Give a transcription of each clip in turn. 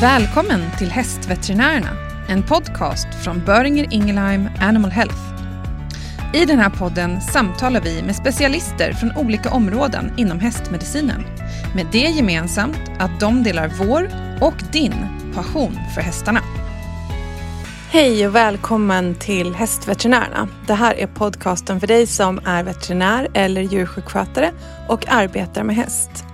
Välkommen till Hästveterinärerna, en podcast från Böringer Ingelheim Animal Health. I den här podden samtalar vi med specialister från olika områden inom hästmedicinen. Med det gemensamt att de delar vår och din passion för hästarna. Hej och välkommen till Hästveterinärerna. Det här är podcasten för dig som är veterinär eller djursjukskötare och arbetar med häst.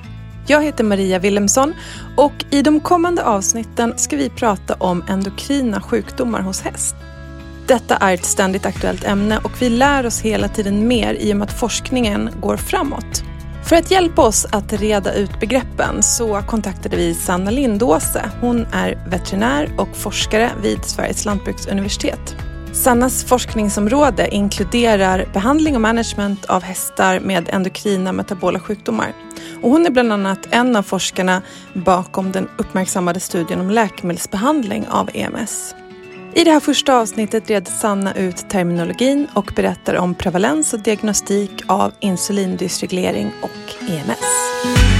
Jag heter Maria Willemsson och i de kommande avsnitten ska vi prata om endokrina sjukdomar hos häst. Detta är ett ständigt aktuellt ämne och vi lär oss hela tiden mer i och med att forskningen går framåt. För att hjälpa oss att reda ut begreppen så kontaktade vi Sanna Lindåse. Hon är veterinär och forskare vid Sveriges lantbruksuniversitet. Sannas forskningsområde inkluderar behandling och management av hästar med endokrina metabola sjukdomar. Och hon är bland annat en av forskarna bakom den uppmärksammade studien om läkemedelsbehandling av EMS. I det här första avsnittet red Sanna ut terminologin och berättar om prevalens och diagnostik av insulindysreglering och EMS.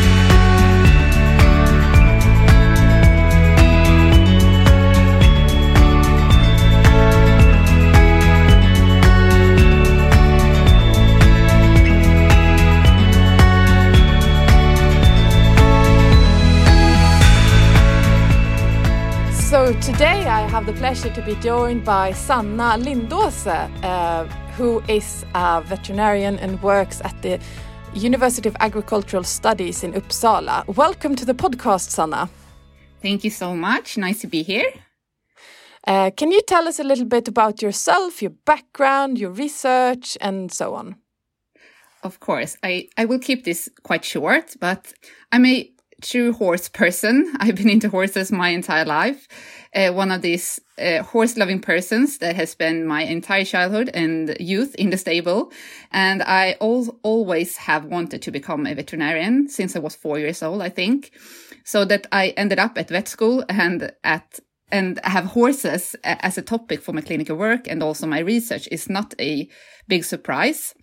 So today I have the pleasure to be joined by Sanna Lindåse, uh, who is a veterinarian and works at the University of Agricultural Studies in Uppsala. Welcome to the podcast, Sanna. Thank you so much. Nice to be here. Uh, can you tell us a little bit about yourself, your background, your research, and so on? Of course, I, I will keep this quite short, but I'm a true horse person. I've been into horses my entire life. Uh, one of these uh, horse loving persons that has spent my entire childhood and youth in the stable. And I al- always have wanted to become a veterinarian since I was four years old, I think. So that I ended up at vet school and at and have horses as a topic for my clinical work and also my research is not a big surprise.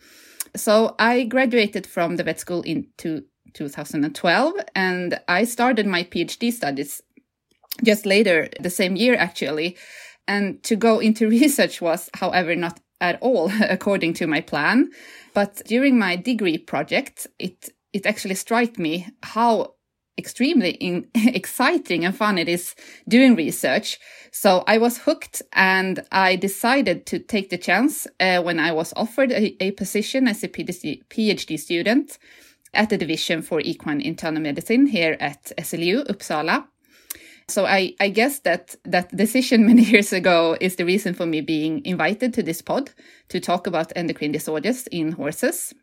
So I graduated from the vet school into 2012 and I started my PhD studies just later the same year actually. And to go into research was, however, not at all according to my plan. But during my degree project, it, it actually struck me how extremely in, exciting and fun it is doing research. So I was hooked and I decided to take the chance uh, when I was offered a, a position as a PhD, PhD student at the division for equine internal medicine here at SLU Uppsala. So I, I guess that that decision many years ago is the reason for me being invited to this pod to talk about endocrine disorders in horses.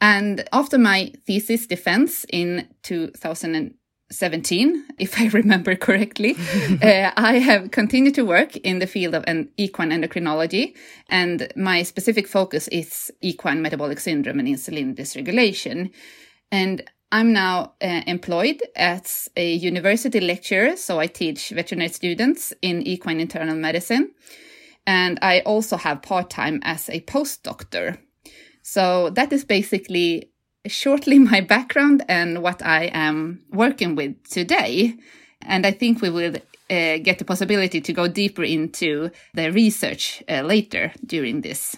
And after my thesis defense in 2017, if I remember correctly, uh, I have continued to work in the field of en equine endocrinology. And my specific focus is equine metabolic syndrome and insulin dysregulation. And I'm now uh, employed as a university lecturer. So I teach veterinary students in equine internal medicine. And I also have part time as a postdoctor. So that is basically shortly my background and what I am working with today. And I think we will uh, get the possibility to go deeper into the research uh, later during this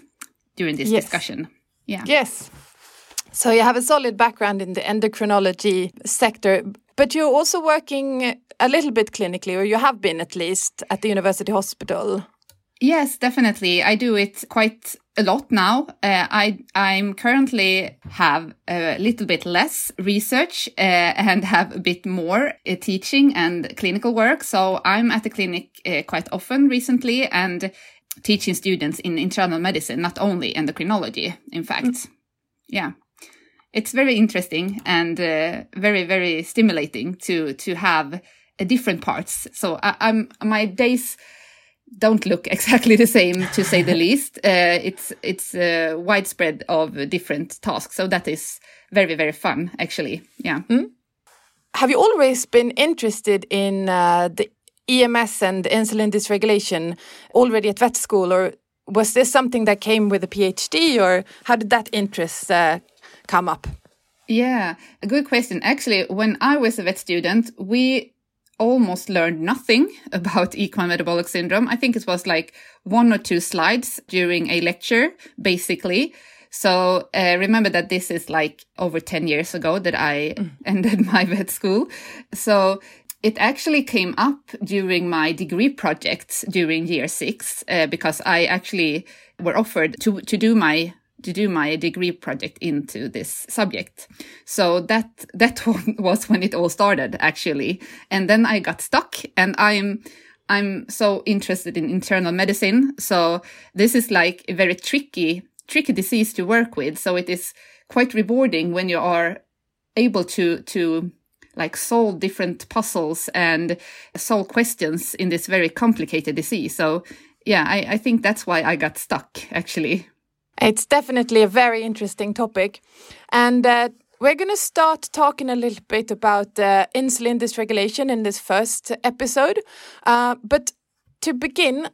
during this Yes. discussion. Yeah. Yes. So you have a solid background in the endocrinology sector, but you're also working a little bit clinically, or you have been at least, at the University Hospital. Yes, definitely. I do it quite a lot now. Uh, I I'm currently have a little bit less research uh, and have a bit more uh, teaching and clinical work. So I'm at the clinic uh, quite often recently and teaching students in internal medicine, not only endocrinology. In fact, yeah, it's very interesting and uh, very very stimulating to to have uh, different parts. So I, I'm my days don't look exactly the same to say the least. Uh, it's it's uh, widespread of different tasks, so that is very very fun actually. Yeah. Have you always been interested in uh, the EMS and insulin dysregulation already at vet school, or was this something that came with a PhD, or how did that interest uh, come up? Yeah, a good question. Actually, when I was a vet student, we almost learned nothing about equine metabolic syndrome. I think it was like one or two slides during a lecture, basically. So uh, remember that this is like over 10 years ago that I mm. ended my vet school. So it actually came up during my degree projects during year six uh, because I actually were offered to to do my to do my degree project into this subject. So that that was when it all started actually, and then I got stuck, and I'm I'm so interested in internal medicine. So this is like a very tricky tricky disease to work with. So it is quite rewarding when you are able to to like solve different puzzles and solve questions in this very complicated disease. So yeah, I, I think that's why I got stuck actually. It's definitely a very interesting topic. And uh, we're going to start talking a little bit about uh, insulin dysregulation in this first episode. Uh, but to begin,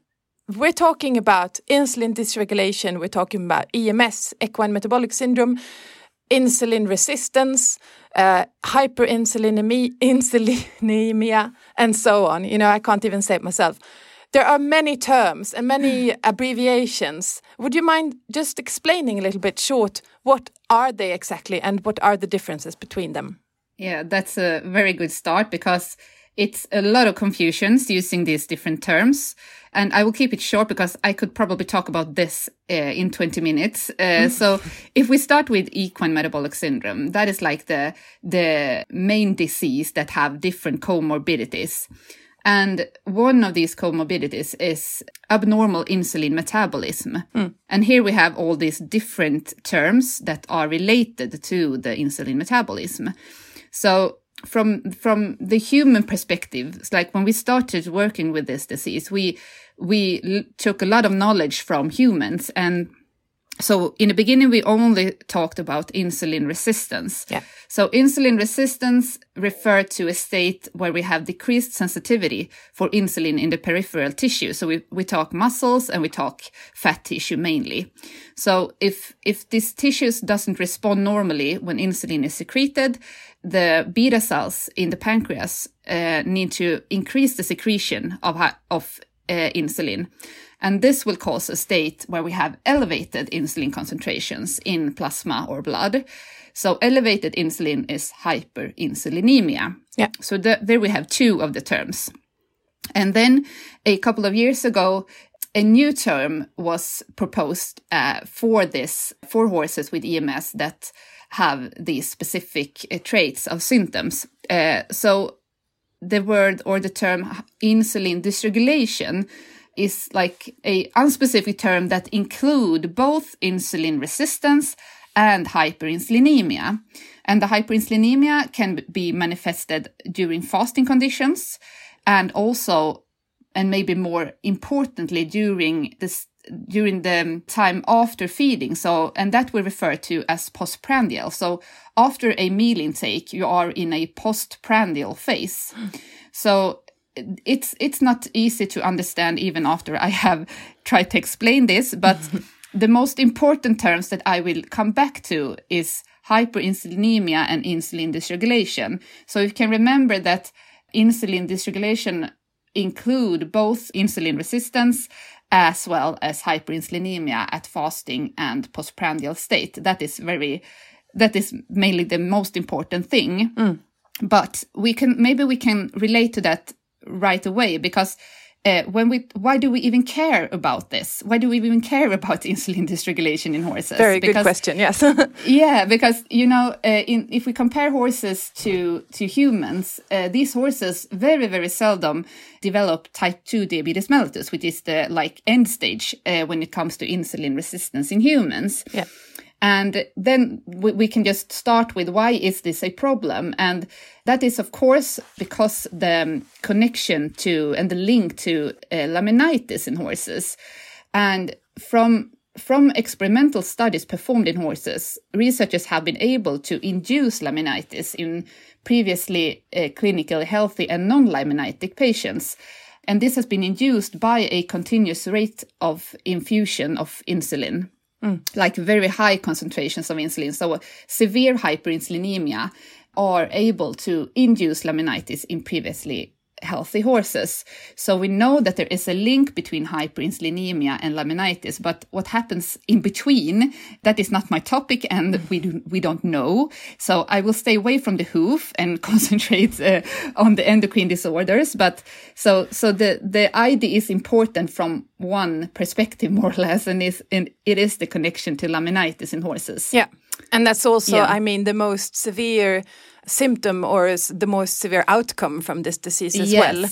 we're talking about insulin dysregulation, we're talking about EMS, equine metabolic syndrome, insulin resistance, uh, hyperinsulinemia, and so on. You know, I can't even say it myself. There are many terms and many abbreviations. Would you mind just explaining a little bit short what are they exactly and what are the differences between them? Yeah, that's a very good start because it's a lot of confusions using these different terms. And I will keep it short because I could probably talk about this uh, in 20 minutes. Uh, so if we start with equine metabolic syndrome, that is like the, the main disease that have different comorbidities. And one of these comorbidities is abnormal insulin metabolism. Mm. And here we have all these different terms that are related to the insulin metabolism. So from from the human perspective, it's like when we started working with this disease, we we took a lot of knowledge from humans and so in the beginning we only talked about insulin resistance. Yeah. so insulin resistance referred to a state where we have decreased sensitivity for insulin in the peripheral tissue. So we, we talk muscles and we talk fat tissue mainly. So if if this tissues doesn't respond normally when insulin is secreted the beta cells in the pancreas uh, need to increase the secretion of of uh, insulin and this will cause a state where we have elevated insulin concentrations in plasma or blood. So elevated insulin is hyperinsulinemia. Yeah. So the, there we have two of the terms. And then a couple of years ago, a new term was proposed uh, for this for horses with EMS that have these specific uh, traits of symptoms. Uh, so the word or the term insulin dysregulation is like a unspecific term that include both insulin resistance and hyperinsulinemia. And the hyperinsulinemia can be manifested during fasting conditions and also, and maybe more importantly, during this during the time after feeding. So, and that we refer to as postprandial. So after a meal intake, you are in a postprandial phase. So it's it's not easy to understand even after I have tried to explain this, but the most important terms that I will come back to is hyperinsulinemia and insulin dysregulation. So you can remember that insulin dysregulation include both insulin resistance as well as hyperinsulinemia at fasting and postprandial state. That is very that is mainly the most important thing. Mm. But we can maybe we can relate to that right away because uh, when we why do we even care about this? Why do we even care about insulin dysregulation in horses? Very because, good question yes. Yeah because you know uh, in, if we compare horses to to humans uh, these horses very very seldom develop type 2 diabetes mellitus which is the like end stage uh, when it comes to insulin resistance in humans. Yeah and then we, we, can just start with why is this a problem? And that is, of course, because the connection to and the link to uh, laminitis in horses. And from from experimental studies performed in horses, researchers have been able to induce laminitis in previously uh, clinically healthy and non-laminitic patients. And this has been induced by a continuous rate of infusion of insulin. Mm. like very high concentrations of insulin. So severe hyperinsulinemia are able to induce laminitis in previously healthy horses. So we know that there is a link between hyperinsulinemia and laminitis, but what happens in between, that is not my topic and we, do, we don't know. So I will stay away from the hoof and concentrate uh, on the endocrine disorders. But so, so the, the ID is important from one perspective, more or less, and, is, and it is the connection to laminitis in horses. Yeah. And that's also, Yeah. I mean, the most severe symptom or is the most severe outcome from this disease as well.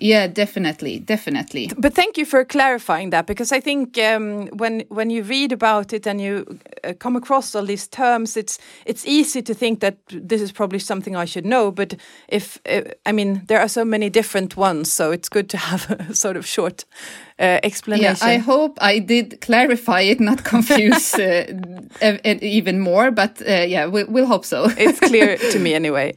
Yeah, definitely, definitely. But thank you for clarifying that because I think um, when when you read about it and you uh, come across all these terms, it's it's easy to think that this is probably something I should know. But if uh, I mean, there are so many different ones, so it's good to have a sort of short uh, Yeah. I hope I did clarify it, not confuse uh, ev- ev- even more. But uh, yeah, we, we'll hope so. it's clear to me anyway.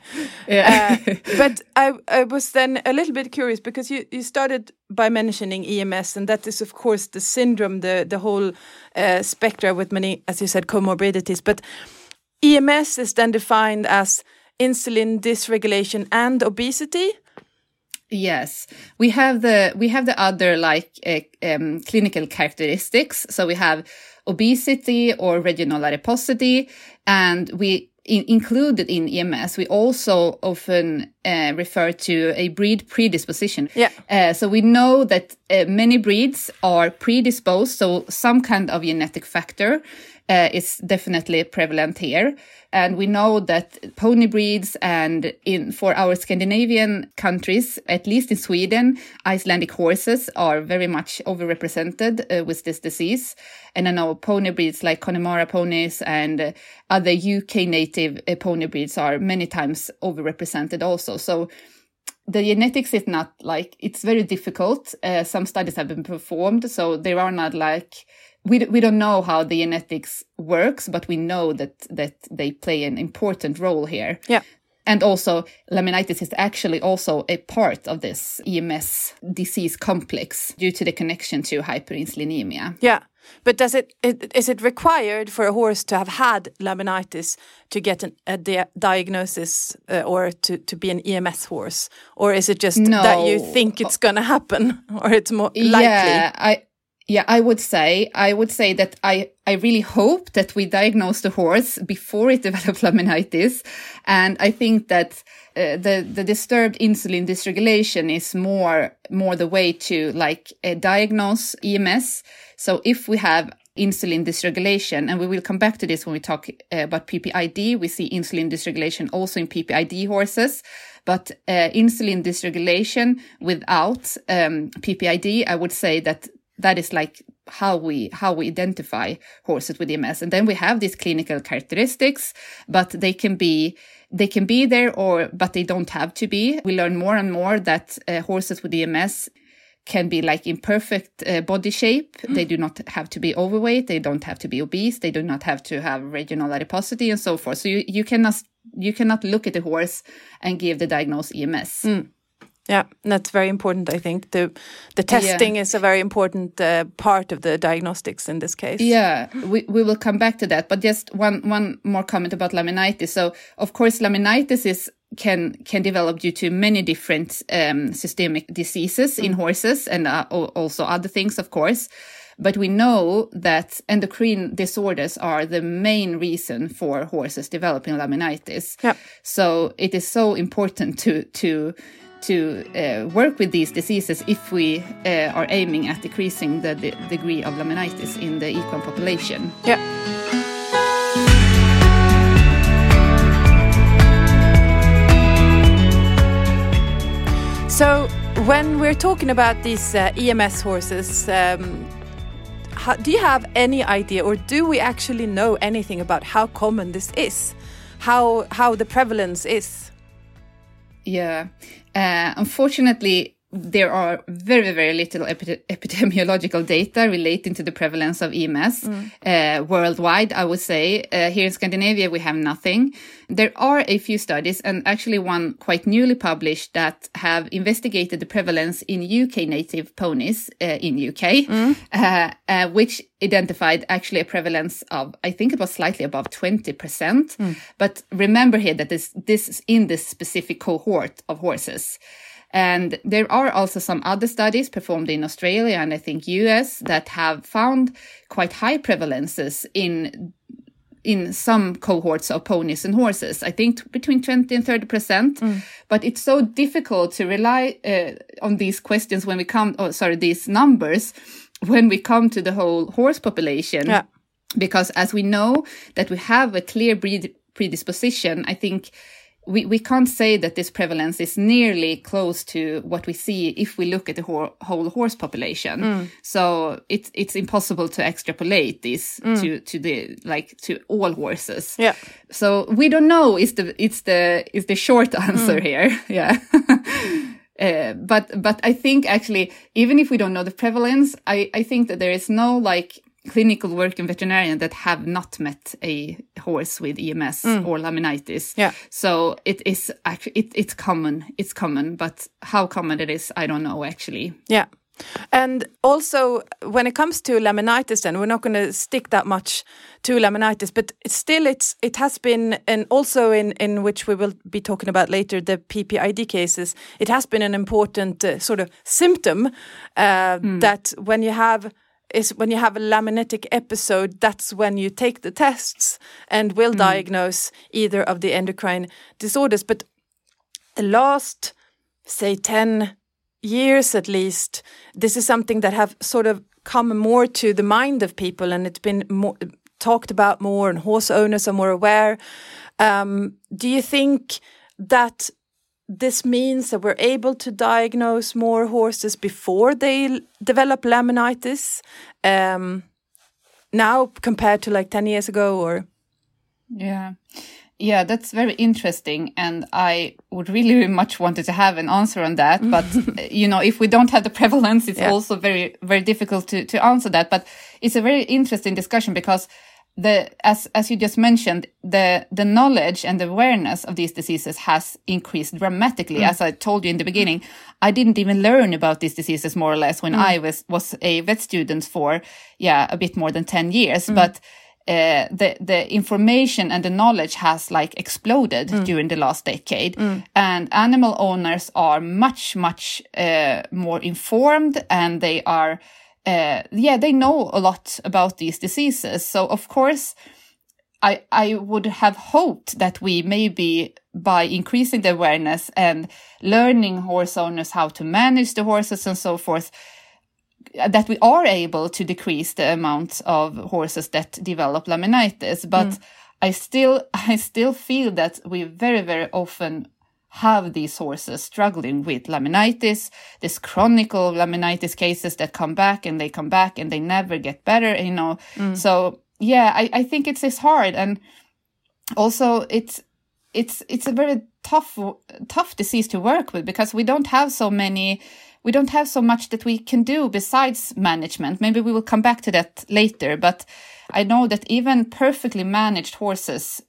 Yeah. Uh, but I, I was then a little bit curious because you, you started by mentioning EMS, and that is, of course, the syndrome, the, the whole uh, spectra with many, as you said, comorbidities. But EMS is then defined as insulin dysregulation and obesity. Yes, we have the we have the other like uh, um, clinical characteristics. So we have obesity or regional adiposity, and we in, included in EMS. We also often uh, refer to a breed predisposition. Yeah. Uh, so we know that uh, many breeds are predisposed, so some kind of genetic factor uh, is definitely prevalent here. And we know that pony breeds and in for our Scandinavian countries, at least in Sweden, Icelandic horses are very much overrepresented uh, with this disease. And I know pony breeds like Connemara ponies and other UK native uh, pony breeds are many times overrepresented also. So the genetics is not like it's very difficult. Uh, some studies have been performed, so there are not like we d- we don't know how the genetics works, but we know that that they play an important role here. Yeah. And also, laminitis is actually also a part of this EMS disease complex due to the connection to hyperinsulinemia. Yeah. But does it, it is it required for a horse to have had laminitis to get an, a dia- diagnosis uh, or to, to be an EMS horse, or is it just that you think it's going to happen, or it's more likely? Yeah, I yeah, I would say I would say that I I really hope that we diagnose the horse before it develops laminitis, and I think that uh, the the disturbed insulin dysregulation is more more the way to like uh, diagnose EMS. So if we have insulin dysregulation, and we will come back to this when we talk uh, about PPID. We see insulin dysregulation also in PPID horses, but uh, insulin dysregulation without um, PPID, I would say that that is like how we how we identify horses with EMS, and then we have these clinical characteristics, but they can be they can be there or but they don't have to be. We learn more and more that uh, horses with EMS can be like in perfect uh, body shape. They do not have to be overweight. They don't have to be obese. They do not have to have regional adiposity and so forth. So you, you cannot you cannot look at a horse and give the diagnosis EMS. Yeah, that's very important. I think the the testing is a very important uh, part of the diagnostics in this case. Yeah, we, we will come back to that. But just one one more comment about laminitis. So of course, laminitis is can can develop due to many different um, systemic diseases in horses and uh, also other things, of course. But we know that endocrine disorders are the main reason for horses developing laminitis. Yeah. So it is so important to to to uh, work with these diseases if we uh, are aiming at decreasing the, degree of laminitis in the equine population. Yeah. So when we're talking about these uh, EMS horses, um, how, do you have any idea, or do we actually know anything about how common this is? How how the prevalence is? Yeah. Uh, unfortunately, there are very, very little epi- epidemiological data relating to the prevalence of EMS uh, worldwide, I would say. Uh, here in Scandinavia, we have nothing. There are a few studies, and actually one quite newly published that have investigated the prevalence in UK native ponies uh, in UK, uh, uh, which identified actually a prevalence of, I think it was slightly above 20%. But remember here that this, this is in this specific cohort of horses. And there are also some other studies performed in Australia and I think US that have found quite high prevalences in in some cohorts of ponies and horses. I think between 20 and 30 percent. Mm. But it's so difficult to rely uh, on these questions when we come, oh, sorry, these numbers when we come to the whole horse population. Yeah. Because as we know that we have a clear breed predisposition, I think we, we can't say that this prevalence is nearly close to what we see if we look at the whole, whole horse population. Mm. So it's it's impossible to extrapolate this mm. to to the like to all horses. Yeah. So we don't know is the it's the is the short answer mm. here. Yeah. uh, but but I think actually even if we don't know the prevalence, I I think that there is no like clinical work in veterinarian that have not met a horse with EMS mm. or laminitis. Yeah. So it is actually it, it's common. It's common, but how common it is, I don't know actually. Yeah. And also, when it comes to laminitis, then we're not going to stick that much to laminitis, but still, it's it has been, and also in in which we will be talking about later, the PPID cases. It has been an important uh, sort of symptom uh, mm. that when you have is when you have a laminitic episode, that's when you take the tests and will mm. diagnose either of the endocrine disorders. But the last, say, 10 years at least, this is something that have sort of come more to the mind of people and it's been more, talked about more and horse owners are more aware. Um, do you think that this means that we're able to diagnose more horses before they develop laminitis um, now compared to like 10 years ago or yeah yeah that's very interesting and i would really much wanted to have an answer on that but you know if we don't have the prevalence it's yeah. also very very difficult to to answer that but it's a very interesting discussion because the as as you just mentioned the the knowledge and the awareness of these diseases has increased dramatically mm. as i told you in the beginning i didn't even learn about these diseases more or less when mm. i was was a vet student for yeah a bit more than 10 years mm. but uh, the the information and the knowledge has like exploded mm. during the last decade, mm. and animal owners are much much uh, more informed, and they are uh, yeah, they know a lot about these diseases. So of course, I, I would have hoped that we maybe by increasing the awareness and learning horse owners how to manage the horses and so forth, that we are able to decrease the amount of horses that develop laminitis. But mm. I still, I still feel that we very, very often have these horses struggling with laminitis, this chronic laminitis cases that come back and they come back and they never get better, you know. Mm. So yeah, I, I think it's, it's hard. And also it's, it's, it's a very tough, tough disease to work with because we don't have so many, we don't have so much that we can do besides management. Maybe we will come back to that later, but I know that even perfectly managed horses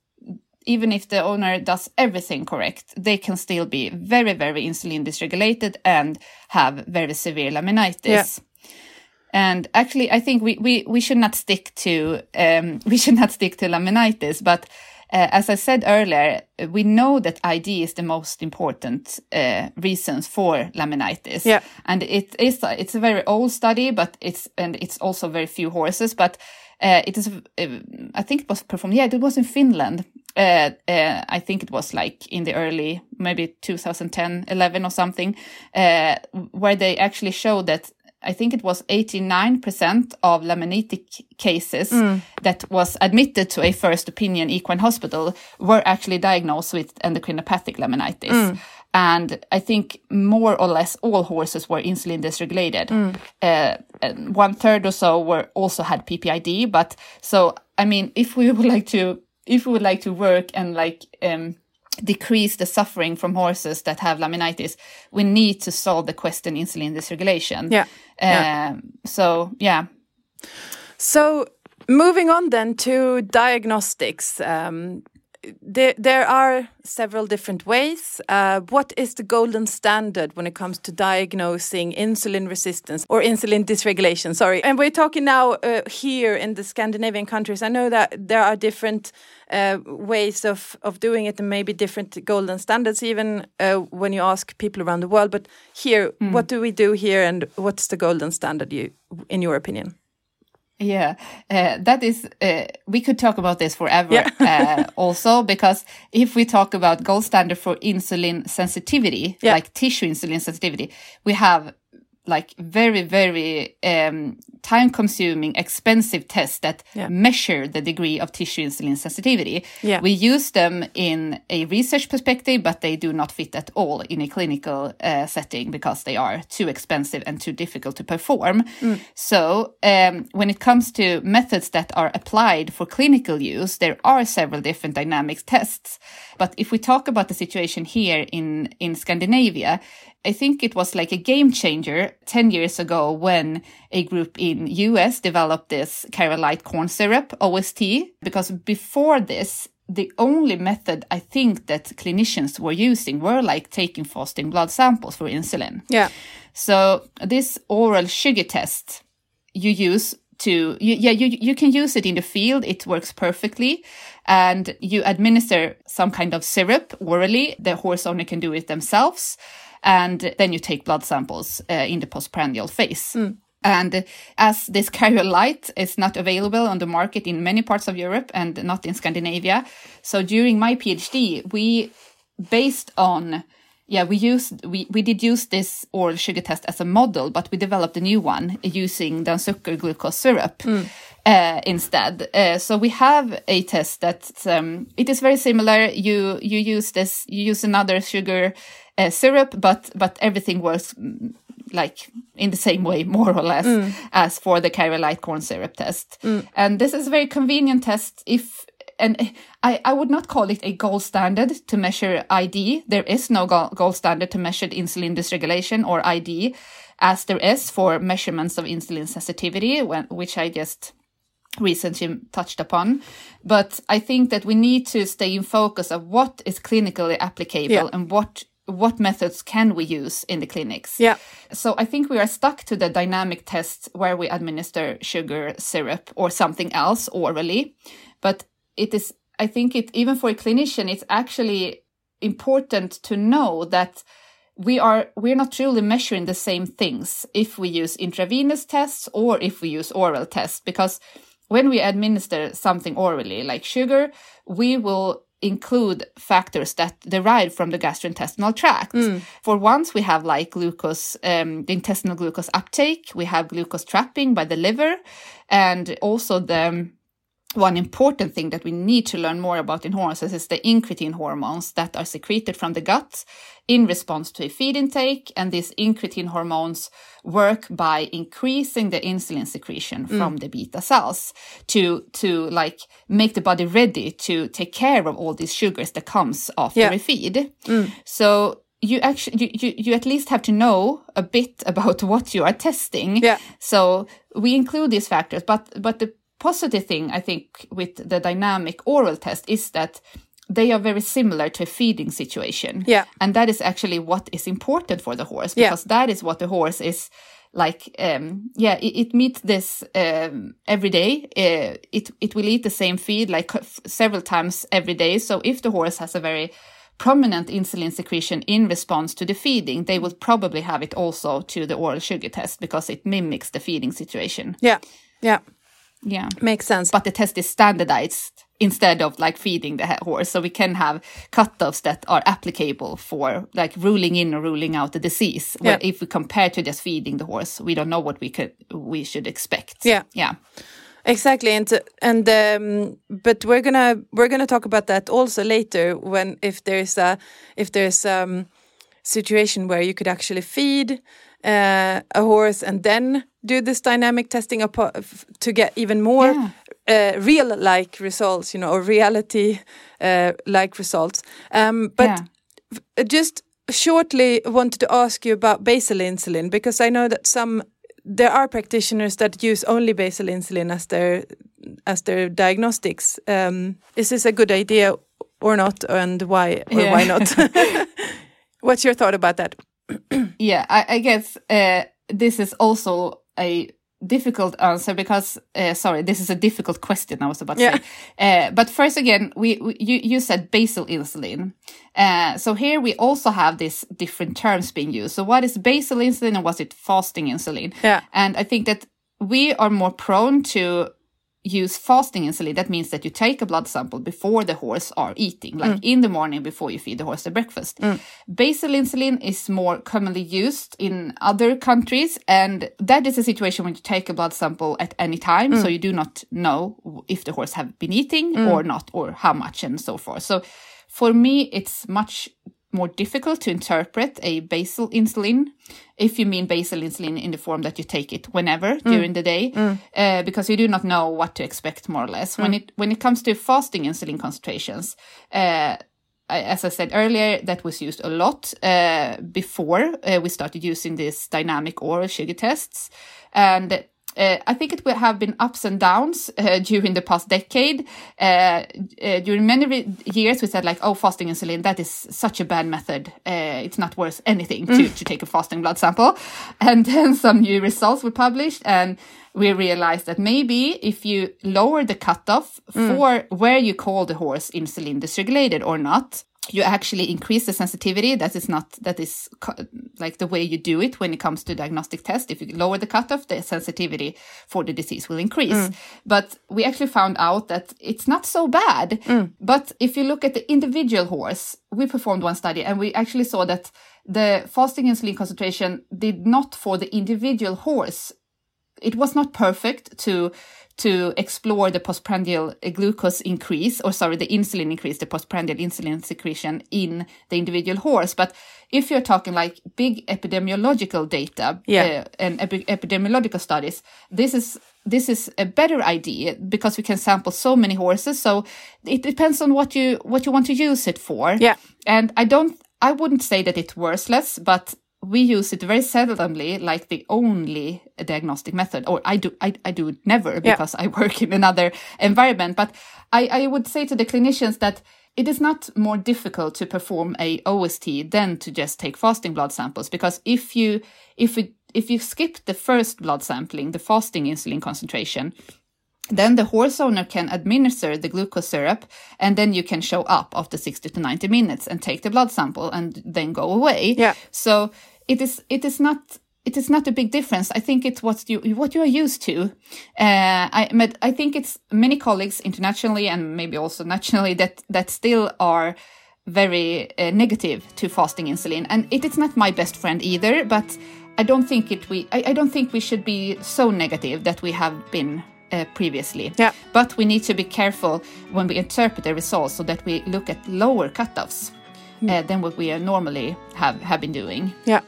even if the owner does everything correct, they can still be very, very insulin dysregulated and have very severe laminitis. Yeah. And actually, I think we, we, we should not stick to um, we should not stick to laminitis, but uh, as I said earlier, we know that ID is the most important uh, reasons for laminitis. Yeah. And it is it's a very old study, but it's and it's also very few horses, but uh, it is uh, I think it was performed. Yeah, it was in Finland uh, uh, I think it was like in the early, maybe 2010, 11 or something, uh, where they actually showed that I think it was 89% of laminitic cases mm. that was admitted to a first opinion equine hospital were actually diagnosed with endocrinopathic laminitis. Mm. And I think more or less all horses were insulin dysregulated. Mm. Uh, one third or so were also had PPID. But so, I mean, if we would like to if we would like to work and like um, decrease the suffering from horses that have laminitis, we need to solve the question insulin dysregulation. Yeah. yeah. Um, so yeah. So moving on then to diagnostics. Um, there, there are several different ways. Uh, what is the golden standard when it comes to diagnosing insulin resistance or insulin dysregulation? Sorry. And we're talking now uh, here in the Scandinavian countries. I know that there are different uh, ways of, of doing it and maybe different golden standards, even uh, when you ask people around the world. But here, mm. what do we do here and what's the golden standard, you, in your opinion? Yeah, uh, that is, uh, we could talk about this forever yeah. uh, also, because if we talk about gold standard for insulin sensitivity, yeah. like tissue insulin sensitivity, we have like very, very um, time consuming, expensive tests that yeah. measure the degree of tissue insulin sensitivity. Yeah. We use them in a research perspective, but they do not fit at all in a clinical uh, setting because they are too expensive and too difficult to perform. Mm. So, um, when it comes to methods that are applied for clinical use, there are several different dynamics tests. But if we talk about the situation here in, in Scandinavia, I think it was like a game changer 10 years ago when a group in US developed this Karo Light corn syrup, OST, because before this, the only method I think that clinicians were using were like taking fasting blood samples for insulin. Yeah. So this oral sugar test you use to you, yeah you you can use it in the field it works perfectly and you administer some kind of syrup orally the horse owner can do it themselves and then you take blood samples uh, in the postprandial phase. Mm. And as this Light is not available on the market in many parts of Europe and not in Scandinavia, so during my PhD, we based on yeah, we used we, we did use this oral sugar test as a model, but we developed a new one using Dansukker glucose syrup mm. Uh, instead. Uh, so we have a test that um, it is very similar. You you use this you use another sugar uh, syrup, but but everything works mm, like in the same way, more or less, mm. as for the Light corn syrup test. Mm. And this is a very convenient test if and I, I would not call it a gold standard to measure ID. There is no gold standard to measure insulin dysregulation or ID, as there is for measurements of insulin sensitivity, when, which I just recently touched upon. But I think that we need to stay in focus of what is clinically applicable yeah. and what what methods can we use in the clinics? Yeah. So I think we are stuck to the dynamic tests where we administer sugar syrup or something else orally. But it is, I think it, even for a clinician, it's actually important to know that we are we're not truly measuring the same things if we use intravenous tests or if we use oral tests because when we administer something orally like sugar we will include factors that derive from the gastrointestinal tract. Mm. For once, we have like glucose, um, the intestinal glucose uptake, we have glucose trapping by the liver, and also the one important thing that we need to learn more about in horses is the incretin hormones that are secreted from the gut in response to a feed intake. And these incretin hormones work by increasing the insulin secretion mm. from the beta cells to, to like make the body ready to take care of all these sugars that comes after yeah. a feed. Mm. So you actually you, you, you at least have to know a bit about what you are testing. Yeah. So we include these factors, but but the positive thing I think with the dynamic oral test is that they are very similar to a feeding situation. Yeah. And that is actually what is important for the horse because yeah. that is what the horse is like um yeah it, it meets this um every day uh, it it will eat the same feed like several times every day so if the horse has a very prominent insulin secretion in response to the feeding they will probably have it also to the oral sugar test because it mimics the feeding situation yeah yeah yeah. Makes sense. But the test is standardized instead of like feeding the horse. So we can have cutoffs that are applicable for like ruling in or ruling out the disease. Yeah. If we compare to just feeding the horse, we don't know what we could we should expect. Yeah. Yeah. Exactly, and and um, but we're gonna we're gonna talk about that also later when if there's a if there's um situation where you could actually feed uh, a horse and then do this dynamic testing to get even more yeah. uh, real like results, you know, or reality uh, like results. Um, but yeah. just shortly wanted to ask you about basal insulin because I know that some there are practitioners that use only basal insulin as their as their diagnostics. Um, is this a good idea or not, and why or Yeah. why not? What's your thought about that? yeah, I, I guess uh, this is also a difficult answer because uh, sorry, this is a difficult question. I was about to Yeah. say, uh, but first again, we, we you you said basal insulin. Uh, so here we also have these different terms being used. So what is basal insulin and was it fasting insulin? Yeah. And I think that we are more prone to use fasting insulin. That means that you take a blood sample before the horse are eating, like mm. in the morning before you feed the horse the breakfast. Mm. Basal insulin is more commonly used in other countries. And that is a situation when you take a blood sample at any time. So mm. you do not know if the horse have been eating or not, or how much and so forth. So for me, it's much more difficult to interpret a basal insulin if you mean basal insulin in the form that you take it whenever during the day uh, because you do not know what to expect more or less. When it when it comes to fasting insulin concentrations uh, as I said earlier, that was used a lot uh, before uh, we started using these dynamic oral sugar tests. And uh, I think it will have been ups and downs uh, during the past decade. Uh, during many re- years, we said like, "Oh, fasting insulin, that is such a bad method. Uh, it's not worth anything to, to take a fasting blood sample." And then some new results were published, and we realized that maybe if you lower the cutoff for where you call the horse insulin dysregulated or not, you actually increase the sensitivity. That is not that is like the way you do it when it comes to diagnostic test. If you lower the cutoff, the sensitivity for the disease will increase. Mm. But we actually found out that it's not so bad. Mm. But if you look at the individual horse, we performed one study and we actually saw that the fasting insulin concentration did not for the individual horse it was not perfect to to explore the postprandial glucose increase or sorry the insulin increase the postprandial insulin secretion in the individual horse but if you're talking like big epidemiological data Yeah. uh, and epi- epidemiological studies this is this is a better idea because we can sample so many horses so it depends on what you what you want to use it for Yeah. and i don't i wouldn't say that it's worthless but we use it very seldomly like the only diagnostic method or i do i, I do it never because i work in another environment but I, I would say to the clinicians that it is not more difficult to perform a ost than to just take fasting blood samples because if you if you if you skip the first blood sampling the fasting insulin concentration then the horse owner can administer the glucose syrup and then you can show up after 60 to 90 minutes and take the blood sample and then go away Yeah. so it is it is not it is not a big difference. I think it's what you what you are used to. Uh, i but i think it's many colleagues internationally and maybe also nationally that that still are very uh, negative to fasting insulin. And it is not my best friend either but i don't think it we i, I don't think we should be so negative that we have been uh, previously. Yeah. but we need to be careful when we interpret the results so that we look at lower cutoffs uh, than what we normally have have been doing. Yeah.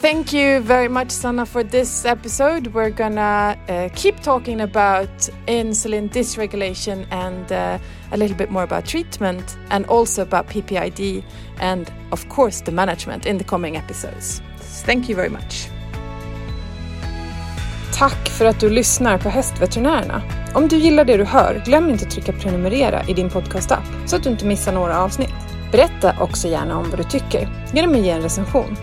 Thank you very much, Sanna, for this episode. We're gonna uh, keep talking about insulin dysregulation and uh, a little bit more about treatment and also about PPID and, of course, the management in the coming episodes. Thank you very much. Tack för att du lyssnar på Hästveterinärerna. Om du gillar det du hör, glöm inte att trycka prenumerera i din podcastapp så att du inte missar några avsnitt. Berätta också gärna om vad du tycker genom att ge en recension.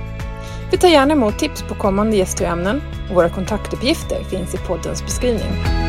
Vi tar gärna emot tips på kommande gäster och ämnen och våra kontaktuppgifter finns i poddens beskrivning.